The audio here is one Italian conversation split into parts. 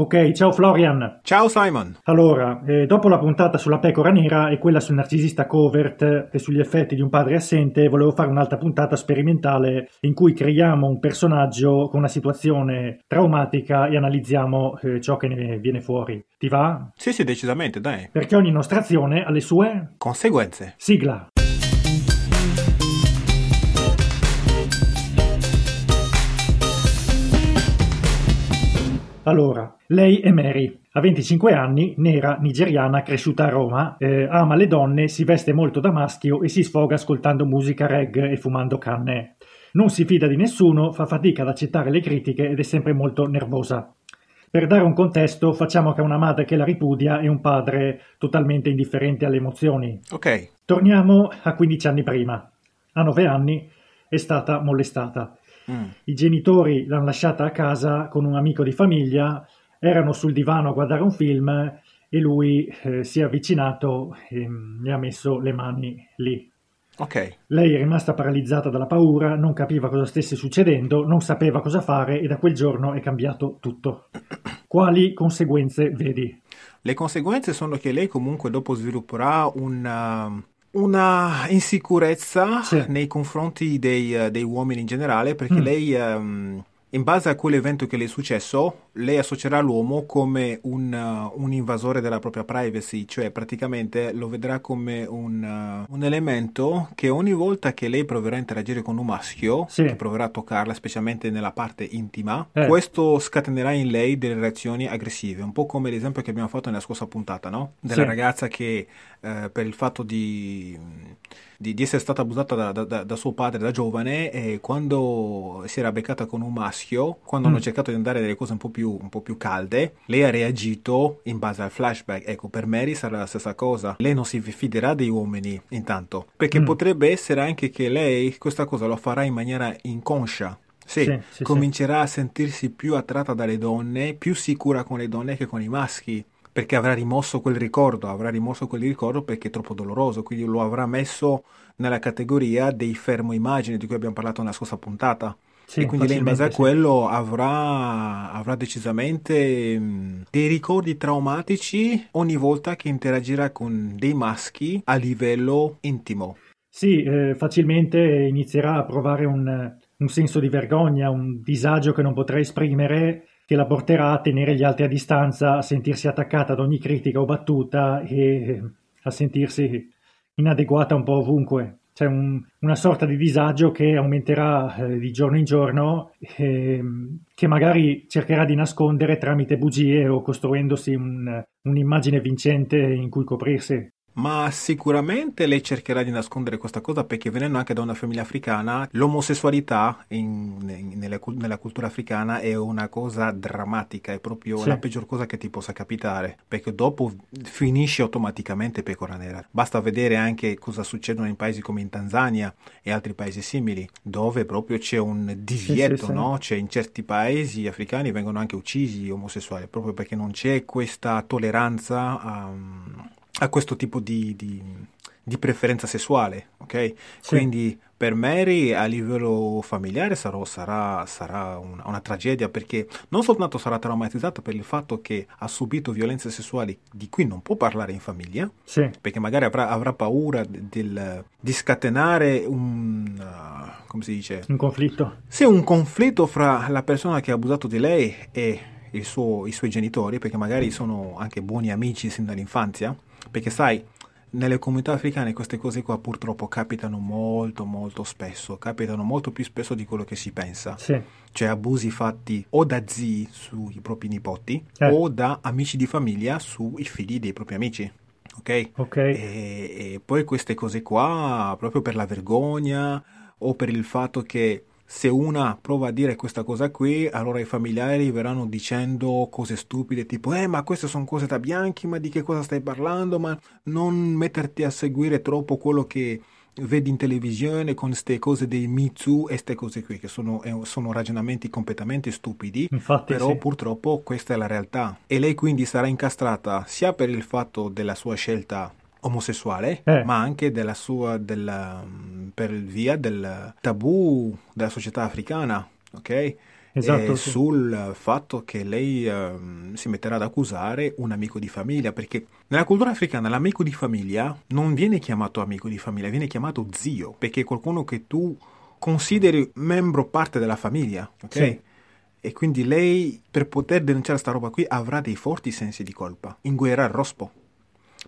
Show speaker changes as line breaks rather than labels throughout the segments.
Ok, ciao Florian.
Ciao Simon.
Allora, eh, dopo la puntata sulla pecora nera e quella sul narcisista covert e sugli effetti di un padre assente, volevo fare un'altra puntata sperimentale in cui creiamo un personaggio con una situazione traumatica e analizziamo eh, ciò che ne viene fuori. Ti va?
Sì, sì, decisamente, dai.
Perché ogni nostra azione ha le sue
Conseguenze.
sigla. Allora, lei è Mary, ha 25 anni, nera, nigeriana, cresciuta a Roma, eh, ama le donne, si veste molto da maschio e si sfoga ascoltando musica reggae e fumando canne. Non si fida di nessuno, fa fatica ad accettare le critiche ed è sempre molto nervosa. Per dare un contesto, facciamo che una madre che la ripudia e un padre totalmente indifferente alle emozioni.
Ok.
Torniamo a 15 anni prima. A 9 anni è stata molestata.
Mm.
I genitori l'hanno lasciata a casa con un amico di famiglia, erano sul divano a guardare un film e lui eh, si è avvicinato e mm, mi ha messo le mani lì.
Ok.
Lei è rimasta paralizzata dalla paura, non capiva cosa stesse succedendo, non sapeva cosa fare e da quel giorno è cambiato tutto. Quali conseguenze vedi?
Le conseguenze sono che lei comunque dopo svilupperà una, una insicurezza
Sì.
nei confronti dei, eh, dei uomini in generale perché
Mm.
lei, ehm, in base a quell'evento che le è successo, lei associerà l'uomo come un, eh, un invasore della propria privacy, cioè praticamente lo vedrà come un, eh, un elemento che ogni volta che lei proverà a interagire con un maschio,
Sì.
che proverà a toccarla, specialmente nella parte intima,
Eh.
questo scatenerà in lei delle reazioni aggressive, un po' come l'esempio che abbiamo fatto nella scorsa puntata, no? Della
Sì.
ragazza che eh, per il fatto di, di- di essere stata abusata da, da- da- suo padre da giovane e quando si era beccata con un maschio, quando
Mm.
hanno cercato di andare delle cose un po' più, un po' più calde, lei ha reagito in base al flashback. Ecco, per Mary sarà la stessa cosa. Lei non si fiderà dei uomini intanto, perché
Mm.
potrebbe essere anche che lei questa cosa lo farà in maniera inconscia. Sì,
Sì, sì,
comincerà a sentirsi più attratta dalle donne, più sicura con le donne che con i maschi, perché avrà rimosso quel ricordo, avrà rimosso quel ricordo perché è troppo doloroso, quindi lo avrà messo nella categoria dei fermo immagini di cui abbiamo parlato nella scorsa puntata.
Sì,
e quindi lei in base a
sì.
quello avrà, avrà decisamente mh, dei ricordi traumatici ogni volta che interagirà con dei maschi a livello intimo.
Sì, eh, facilmente inizierà a provare un, un senso di vergogna, un disagio che non potrà esprimere, che la porterà a tenere gli altri a distanza, a sentirsi attaccata ad ogni critica o battuta e eh, a sentirsi inadeguata un po' ovunque. C'è un- una sorta di disagio che aumenterà eh, di giorno in giorno, ehm, che magari cercherà di nascondere tramite bugie o costruendosi un- un'immagine vincente in cui coprirsi.
Ma sicuramente lei cercherà di nascondere questa cosa perché venendo anche da una famiglia africana, l'omosessualità in- in- nella, nella cultura africana è una cosa drammatica, è proprio
Sì.
la peggior cosa che ti possa capitare, perché dopo finisce automaticamente pecora nera. Basta vedere anche cosa succede in paesi come in Tanzania e altri paesi simili, dove proprio c'è un divieto,
sì, sì.
no? Cioè in certi paesi africani vengono anche uccisi gli omosessuali, proprio perché non c'è questa tolleranza a, a questo tipo di, di- di preferenza sessuale, ok?
Sì.
Quindi per Mary a livello familiare sarà, sarà- sarà una, una tragedia perché non soltanto sarà traumatizzata per il fatto che ha subito violenze sessuali di cui non può parlare in famiglia,
Sì,
perché magari avrà, avrà paura de- del- di scatenare un... uh, come si dice?
un conflitto.
Sì, un conflitto fra la persona che ha abusato di lei e suo- i suoi genitori, perché magari sono anche buoni amici sin dall'infanzia, perché sai, nelle comunità africane queste cose qua purtroppo capitano molto molto spesso, capitano molto più spesso di quello che si pensa,
Sì,
cioè abusi fatti o da zii sui propri nipoti
Eh.
o da amici di famiglia sui figli dei propri amici, ok?
ok.
E, e poi queste cose qua, proprio per la vergogna o per il fatto che se una prova a dire questa cosa qui, allora i familiari verranno dicendo cose stupide tipo eh ma queste sono cose da bianchi, ma di che cosa stai parlando? Ma non metterti a seguire troppo quello che vedi in televisione con queste cose dei Me Too e queste cose qui che sono, eh, sono ragionamenti completamente stupidi
Infatti,
però
sì.
purtroppo questa è la realtà e lei quindi sarà incastrata sia per il fatto della sua scelta omosessuale,
Eh.
ma anche della sua, della, per via del tabù della società africana, ok?
esatto,
sì. sul fatto che lei eh, si metterà ad accusare un amico di famiglia, perché nella cultura africana l'amico di famiglia non viene chiamato amico di famiglia, viene chiamato zio, perché è qualcuno che tu consideri membro parte della famiglia, ok? Sì. E quindi lei, per poter denunciare sta roba qui, avrà dei forti sensi di colpa. Inguerrà il rospo.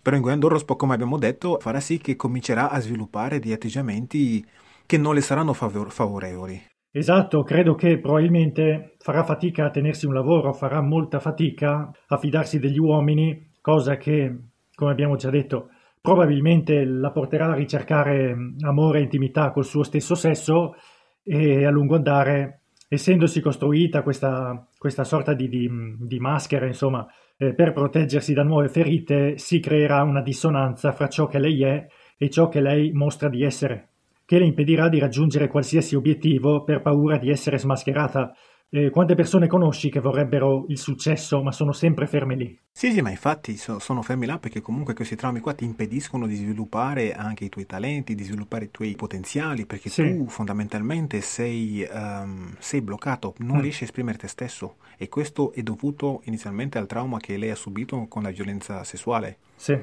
Però inguerrando il rospo, come abbiamo detto, farà sì che comincerà a sviluppare degli atteggiamenti che non le saranno favor- favorevoli.
Esatto, credo che probabilmente farà fatica a tenersi un lavoro, farà molta fatica a fidarsi degli uomini, cosa che, come abbiamo già detto, probabilmente la porterà a ricercare amore e intimità col suo stesso sesso e a lungo andare, essendosi costruita questa, questa sorta di, di, di, maschera, insomma, eh, per proteggersi da nuove ferite, si creerà una dissonanza fra ciò che lei è e ciò che lei mostra di essere che le impedirà di raggiungere qualsiasi obiettivo per paura di essere smascherata. Eh, quante persone conosci che vorrebbero il successo ma sono sempre ferme lì?
Sì, sì, ma infatti so, sono fermi là perché comunque questi traumi qua ti impediscono di sviluppare anche i tuoi talenti, di sviluppare i tuoi potenziali, perché sì. tu fondamentalmente sei, um, sei bloccato, non mm. riesci a esprimere te stesso e questo è dovuto inizialmente al trauma che lei ha subito con la violenza sessuale.
Sì.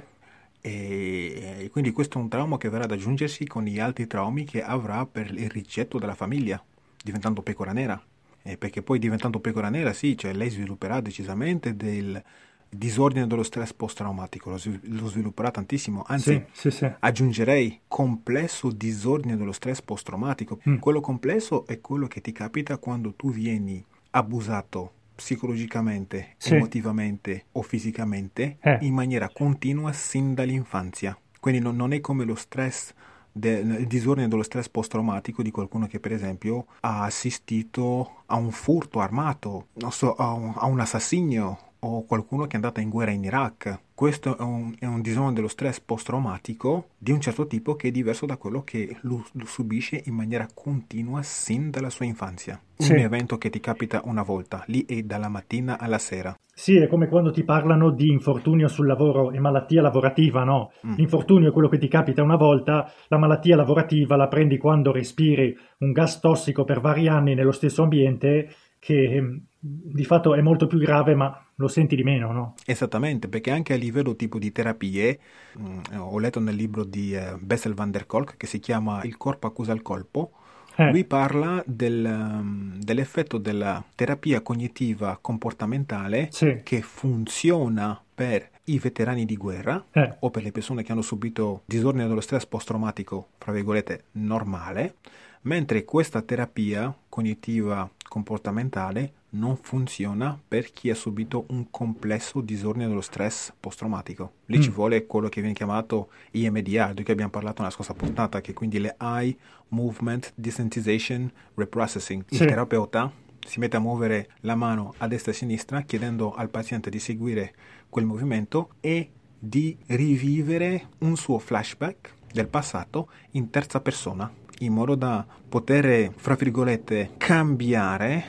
E quindi questo è un trauma che verrà ad aggiungersi con gli altri traumi che avrà per il ricetto della famiglia, diventando pecora nera. E perché poi diventando pecora nera, sì, cioè lei svilupperà decisamente del disordine dello stress post-traumatico, lo, svilupperà tantissimo, anzi
sì, sì, sì.
aggiungerei complesso disordine dello stress post-traumatico. Mm. Quello complesso è quello che ti capita quando tu vieni abusato psicologicamente, emotivamente o fisicamente eh. in maniera continua sin dall'infanzia. Quindi non, non è come lo stress, de, il disordine dello stress post-traumatico di qualcuno che per esempio ha assistito a un furto armato, so, a, un, a un assassinio o qualcuno che è andato in guerra in Iraq. Questo è un, è un disordine dello stress post-traumatico di un certo tipo che è diverso da quello che lo, lo subisce in maniera continua sin dalla sua infanzia. Sì. Un evento che ti capita una volta, lì è dalla mattina alla sera.
Sì, è come quando ti parlano di infortunio sul lavoro e malattia lavorativa, no? Mm. L'infortunio è quello che ti capita una volta, la malattia lavorativa la prendi quando respiri un gas tossico per vari anni nello stesso ambiente che di fatto è molto più grave, ma lo senti di meno, no?
Esattamente, perché anche a livello tipo di terapie, mh, mm, ho letto nel libro di uh, Bessel van der Kolk che si chiama Il corpo accusa il colpo, eh. lui parla del, um, dell'effetto della terapia cognitiva comportamentale
sì.
che funziona per i veterani di guerra
eh.
o per le persone che hanno subito disordine dello stress post-traumatico, tra virgolette, normale, mentre questa terapia cognitiva comportamentale non funziona per chi ha subito un complesso disordine dello stress post-traumatico. Lì mm. ci vuole quello che viene chiamato EMDR, di cui abbiamo parlato nella scorsa puntata, che quindi le Eye Movement Desensitization Reprocessing. Il sì. terapeuta si mette a muovere la mano a destra e a sinistra chiedendo al paziente di seguire quel movimento e di rivivere un suo flashback del passato in terza persona in modo da poter, fra virgolette, cambiare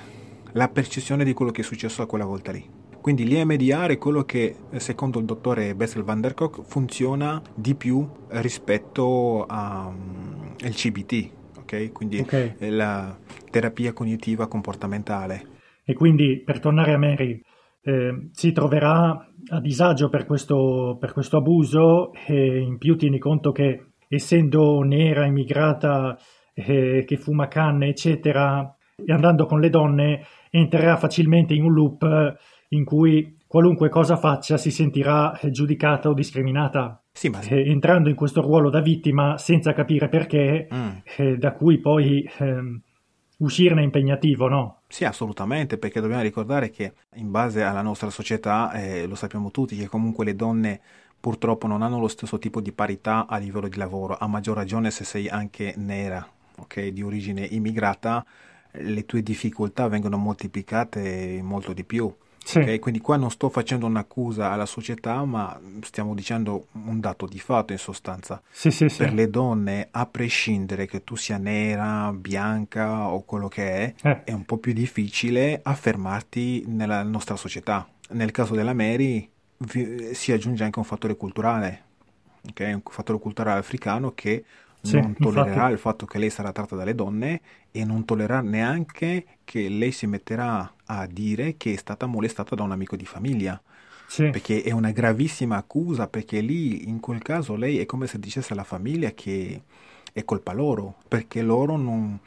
la percezione di quello che è successo a quella volta lì. Quindi l'EMDR è quello che, secondo il dottore Bessel van der Kolk, funziona di più rispetto al um, CBT, ok? Quindi okay. la terapia cognitiva comportamentale.
E quindi, per tornare a Mary, eh, si troverà a disagio per questo, per questo abuso e in più tieni conto che essendo nera, immigrata, eh, che fuma canne, eccetera, e andando con le donne, entrerà facilmente in un loop in cui qualunque cosa faccia si sentirà eh, giudicata o discriminata.
Sì, ma...
eh, entrando in questo ruolo da vittima senza capire perché, mm. eh, da cui poi ehm, uscirne è impegnativo, no?
Sì, assolutamente, perché dobbiamo ricordare che in base alla nostra società, eh, lo sappiamo tutti, che comunque le donne purtroppo non hanno lo stesso tipo di parità a livello di lavoro, a maggior ragione se sei anche nera, ok, di origine immigrata, le tue difficoltà vengono moltiplicate molto di più. Sì. Okay? Quindi qua non sto facendo un'accusa alla società, ma stiamo dicendo un dato di fatto in sostanza.
Sì, sì,
per le donne, a prescindere che tu sia nera, bianca o quello che è, eh. è un po' più difficile affermarti nella nostra società. Nel caso della Mary si aggiunge anche un fattore culturale, okay? un fattore culturale africano che sì, non tollererà infatti. il fatto che lei sarà tratta dalle donne e non tollererà neanche che lei si metterà a dire che è stata molestata da un amico di famiglia. Sì. Perché è una gravissima accusa, perché lì in quel caso lei è come se dicesse alla famiglia che è colpa loro, perché loro non,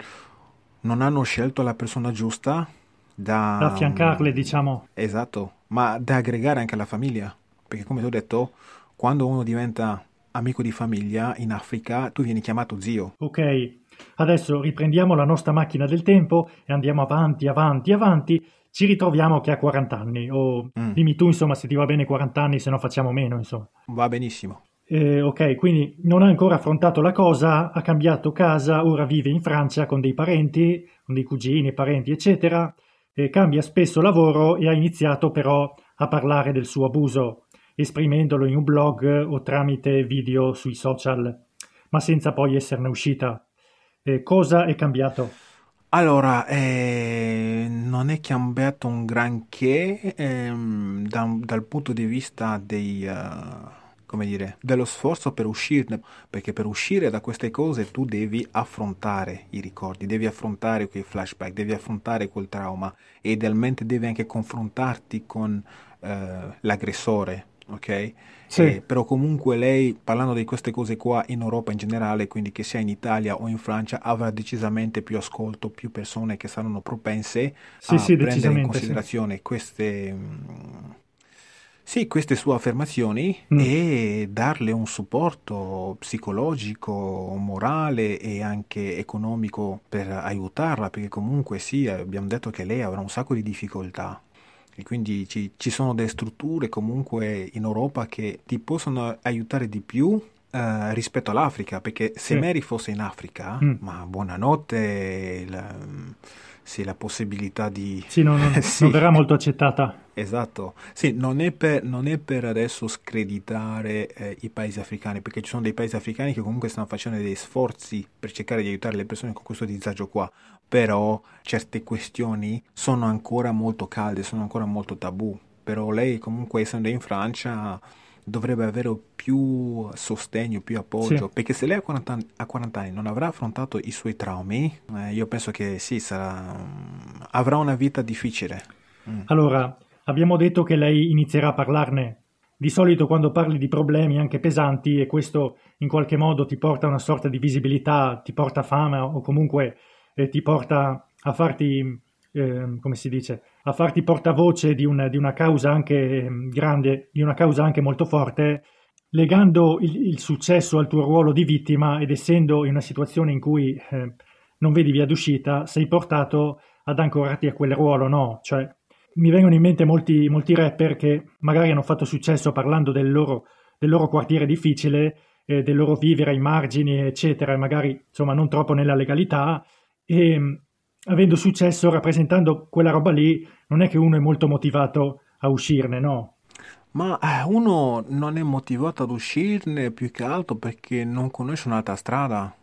non hanno scelto la persona giusta da,
da affiancarle, diciamo.
Esatto, ma da aggregare anche alla famiglia. Perché come ti ho detto, quando uno diventa amico di famiglia in Africa, tu vieni chiamato zio.
Ok, adesso riprendiamo la nostra macchina del tempo e andiamo avanti, avanti, avanti. Ci ritroviamo che ha 40 anni, o mm. dimmi tu, insomma, se ti va bene 40 anni, se no facciamo meno, insomma.
Va benissimo.
Eh, ok, quindi non ha ancora affrontato la cosa, ha cambiato casa, ora vive in Francia con dei parenti, con dei cugini, parenti, eccetera. Eh, cambia spesso lavoro e ha iniziato però a parlare del suo abuso esprimendolo in un blog o tramite video sui social, ma senza poi esserne uscita. Eh, cosa è cambiato?
Allora, eh, non è cambiato un granché ehm, da, dal punto di vista dei, uh, come dire, dello sforzo per uscirne, perché per uscire da queste cose tu devi affrontare i ricordi, devi affrontare quei flashback, devi affrontare quel trauma e idealmente devi anche confrontarti con uh, l'aggressore, ok? Sì. Eh, però comunque lei, parlando di queste cose qua in Europa in generale, quindi che sia in Italia o in Francia, avrà decisamente più ascolto, più persone che saranno propense sì, a sì, prendere in considerazione queste, mm, sì, queste sue affermazioni mm. e darle un supporto psicologico, morale e anche economico per aiutarla, perché comunque sì, abbiamo detto che lei avrà un sacco di difficoltà e quindi ci, ci, sono delle strutture comunque in Europa che ti possono aiutare di più eh, rispetto all'Africa, perché se sì. Mary fosse in Africa, mm. ma buonanotte, la, sì, la possibilità di...
Sì, non, non, sì. non verrà molto accettata.
Esatto, sì, non è per, non è per adesso screditare eh, i paesi africani, perché ci sono dei paesi africani che comunque stanno facendo degli sforzi per cercare di aiutare le persone con questo disagio qua, però certe questioni sono ancora molto calde, sono ancora molto tabù, però lei comunque essendo in Francia dovrebbe avere più sostegno, più appoggio, sì. perché se lei a 40, anni, a 40, anni non avrà affrontato i suoi traumi, eh, io penso che sì, sarà, avrà una vita difficile.
Mm. Allora, abbiamo detto che lei inizierà a parlarne. Di solito quando parli di problemi anche pesanti e questo in qualche modo ti porta a una sorta di visibilità, ti porta fama o comunque eh, ti porta a farti, eh, come si dice, a farti portavoce di, un, di una causa anche mm, grande, di una causa anche molto forte, legando il, il, successo al tuo ruolo di vittima ed essendo in una situazione in cui eh, non vedi via d'uscita, sei portato ad ancorarti a quel ruolo, no? Cioè, mi vengono in mente molti, molti rapper che magari hanno fatto successo parlando del loro, del loro quartiere difficile, eh, del loro vivere ai margini, eccetera, e magari insomma non troppo nella legalità, e mm, avendo successo rappresentando quella roba lì, non è che uno è molto motivato a uscirne, no?
Ma eh, uno non è motivato ad uscirne più che altro perché non conosce un'altra strada.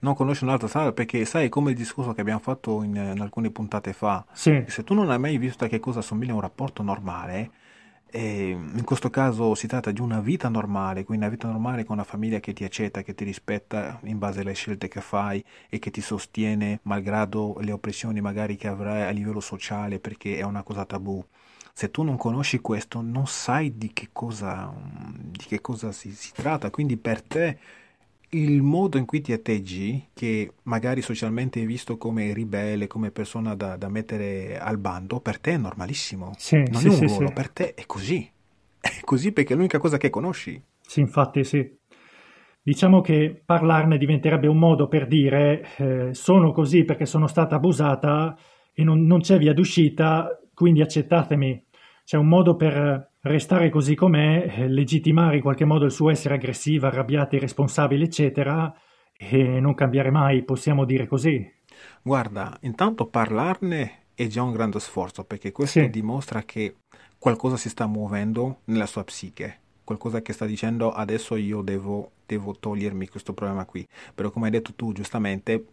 Non conosce un'altra strada perché sai come il discorso che abbiamo fatto in, in alcune puntate fa.
Sì.
Se tu non hai mai visto a che cosa assomiglia un rapporto normale, e in questo caso si tratta di una vita normale, quindi una vita normale con una famiglia che ti accetta, che ti rispetta in base alle scelte che fai e che ti sostiene malgrado le oppressioni magari che avrai a livello sociale perché è una cosa tabù. Se tu non conosci questo non sai di che cosa, di che cosa si, si tratta, quindi per te il modo in cui ti atteggi, che magari socialmente è visto come ribelle, come persona da, da mettere al bando, per te è normalissimo.
Sì,
non
sì,
è un
sì,
ruolo, per te è così. È così perché è l'unica cosa che conosci.
Sì, infatti sì. Diciamo che parlarne diventerebbe un modo per dire eh, sono così perché sono stata abusata e non, non c'è via d'uscita, quindi accettatemi. C'è un modo per restare così com'è, eh, legittimare in qualche modo il suo essere aggressiva, arrabbiata, irresponsabile, eccetera, e non cambiare mai, possiamo dire così.
Guarda, intanto parlarne è già un grande sforzo, perché questo sì. dimostra che qualcosa si sta muovendo nella sua psiche, qualcosa che sta dicendo adesso io devo, devo togliermi questo problema qui. Però come hai detto tu giustamente,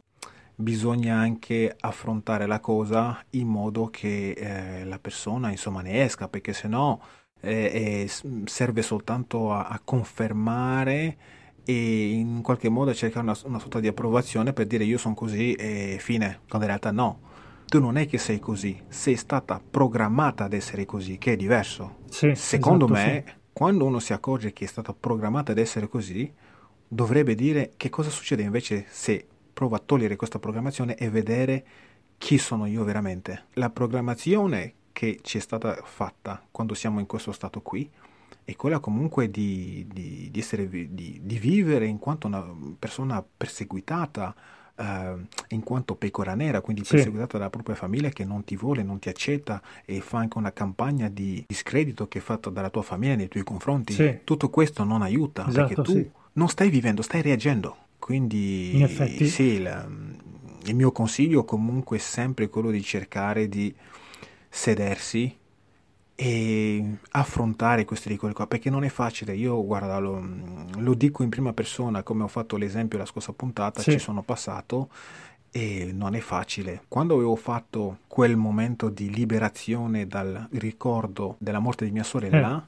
bisogna anche affrontare la cosa in modo che eh, la persona insomma ne esca, perché se no eh, serve soltanto a, a, confermare e in qualche modo cercare una, una sorta di approvazione per dire io sono così e fine, quando in realtà no. Tu non è che sei così, sei stata programmata ad essere così, che è diverso.
Sì,
Secondo
esatto,
me,
sì.
quando uno si accorge che è stata programmata ad essere così, dovrebbe dire che cosa succede invece se prova a togliere questa programmazione e vedere chi sono io veramente. La programmazione che ci è stata fatta quando siamo in questo stato qui è quella comunque di, di, di essere, di, di vivere in quanto una persona perseguitata, eh, in quanto pecora nera, quindi
Sì.
perseguitata dalla propria famiglia che non ti vuole, non ti accetta e fa anche una campagna di discredito che è fatta dalla tua famiglia nei tuoi confronti.
Sì.
Tutto questo non aiuta
Esatto,
perché tu
sì.
non stai vivendo, stai reagendo. Quindi
In effetti.
sì, il, il mio consiglio comunque è sempre quello di cercare di sedersi e affrontare questi ricordi qua perché non è facile. Io guarda, lo, lo dico in prima persona, come ho fatto l'esempio la scorsa puntata,
Sì.
ci sono passato e non è facile. Quando avevo fatto quel momento di liberazione dal ricordo della morte di mia sorella,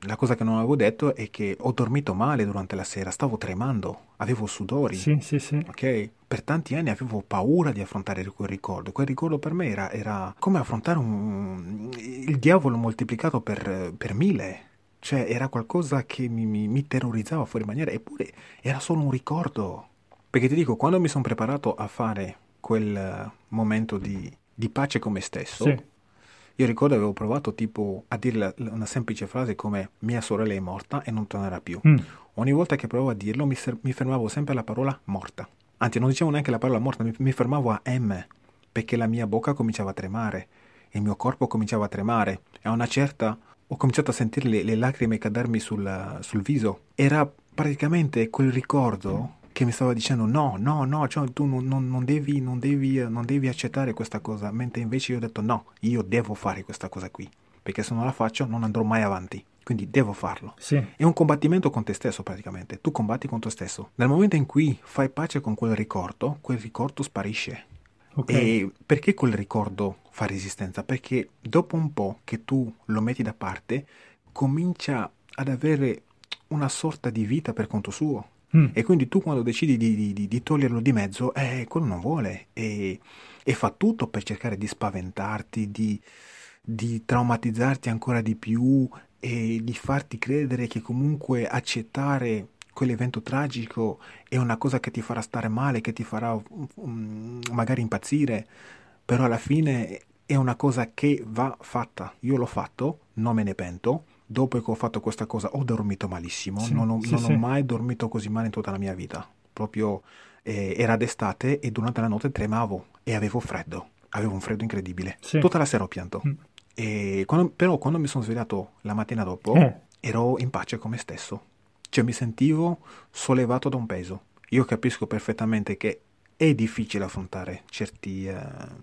la cosa che non avevo detto è che ho dormito male durante la sera, stavo tremando, avevo sudori.
Sì, sì, sì.
Ok, per tanti anni avevo paura di affrontare quel ricordo. Quel ricordo per me era, era come affrontare un, il diavolo moltiplicato per, per mille. Cioè, era qualcosa che mi, mi- mi terrorizzava fuori maniera, eppure era solo un ricordo. Perché ti dico, quando mi sono preparato a fare quel momento di, di pace con me stesso,
Sì.
Io ricordo avevo provato tipo a dire una semplice frase come mia sorella è morta e non tornerà più.
Mm.
Ogni volta che provavo a dirlo mi, ser- mi fermavo sempre alla parola morta. Anzi, non dicevo neanche la parola morta, mi, mi fermavo a M, perché la mia bocca cominciava a tremare, il mio corpo cominciava a tremare, e a una certa ho cominciato a sentire le, le lacrime cadermi sul, sul viso. Era praticamente quel ricordo che mi stava dicendo no, no, no, cioè tu non, non- non devi, non, devi, non devi accettare questa cosa, mentre invece io ho detto no, io devo fare questa cosa qui, perché se non la faccio non andrò mai avanti, quindi devo farlo.
Sì.
È un combattimento con te stesso praticamente, tu combatti con te stesso. Nel momento in cui fai pace con quel ricordo, quel ricordo sparisce.
Ok.
E perché quel ricordo fa resistenza? Perché dopo un po' che tu lo metti da parte, comincia ad avere una sorta di vita per conto suo.
Mm.
E quindi tu quando decidi di, di- di- toglierlo di mezzo, eh, quello non vuole. E, e fa tutto per cercare di spaventarti, di, di traumatizzarti ancora di più e di farti credere che comunque accettare quell'evento tragico è una cosa che ti farà stare male, che ti farà mm, magari impazzire, però alla fine è una cosa che va fatta. Io l'ho fatto, non me ne pento. Dopo che ho fatto questa cosa ho dormito malissimo,
Sì,
non, ho,
sì,
non
sì.
ho mai dormito così male in tutta la mia vita. Proprio eh, era d'estate e durante la notte tremavo e avevo freddo. Avevo un freddo incredibile. Tutta la sera ho pianto.
Mm.
Quando- però quando mi sono svegliato la mattina dopo,
Eh.
ero in pace con me stesso. Cioè mi sentivo sollevato da un peso. Io capisco perfettamente che è difficile affrontare certi, eh,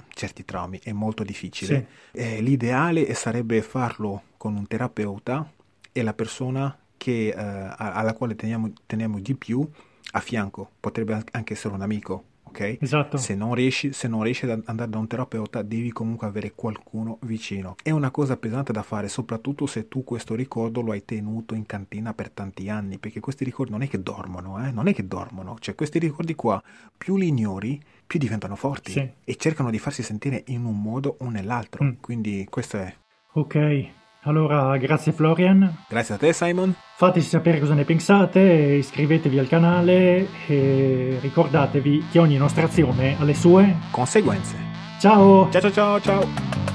certi traumi, è molto difficile. Eh, l'ideale sarebbe farlo con un terapeuta e la persona che, eh, alla quale teniamo, teniamo di più a fianco. Potrebbe anche essere un amico, ok?
Esatto.
Se non riesci, se non riesci ad andare da un terapeuta, devi comunque avere qualcuno vicino. È una cosa pesante da fare, soprattutto se tu questo ricordo lo hai tenuto in cantina per tanti anni, perché questi ricordi non è che dormono, eh? Non è che dormono. Cioè, questi ricordi qua, più li ignori, più diventano forti
Sì.
e cercano di farsi sentire in un modo o nell'altro.
Mm.
Quindi questo è.
Ok. Allora, grazie Florian.
Grazie a te, Simon.
Fateci sapere cosa ne pensate, iscrivetevi al canale e ricordatevi che ogni nostra azione ha le sue.
Conseguenze.
Ciao!
Ciao ciao ciao ciao.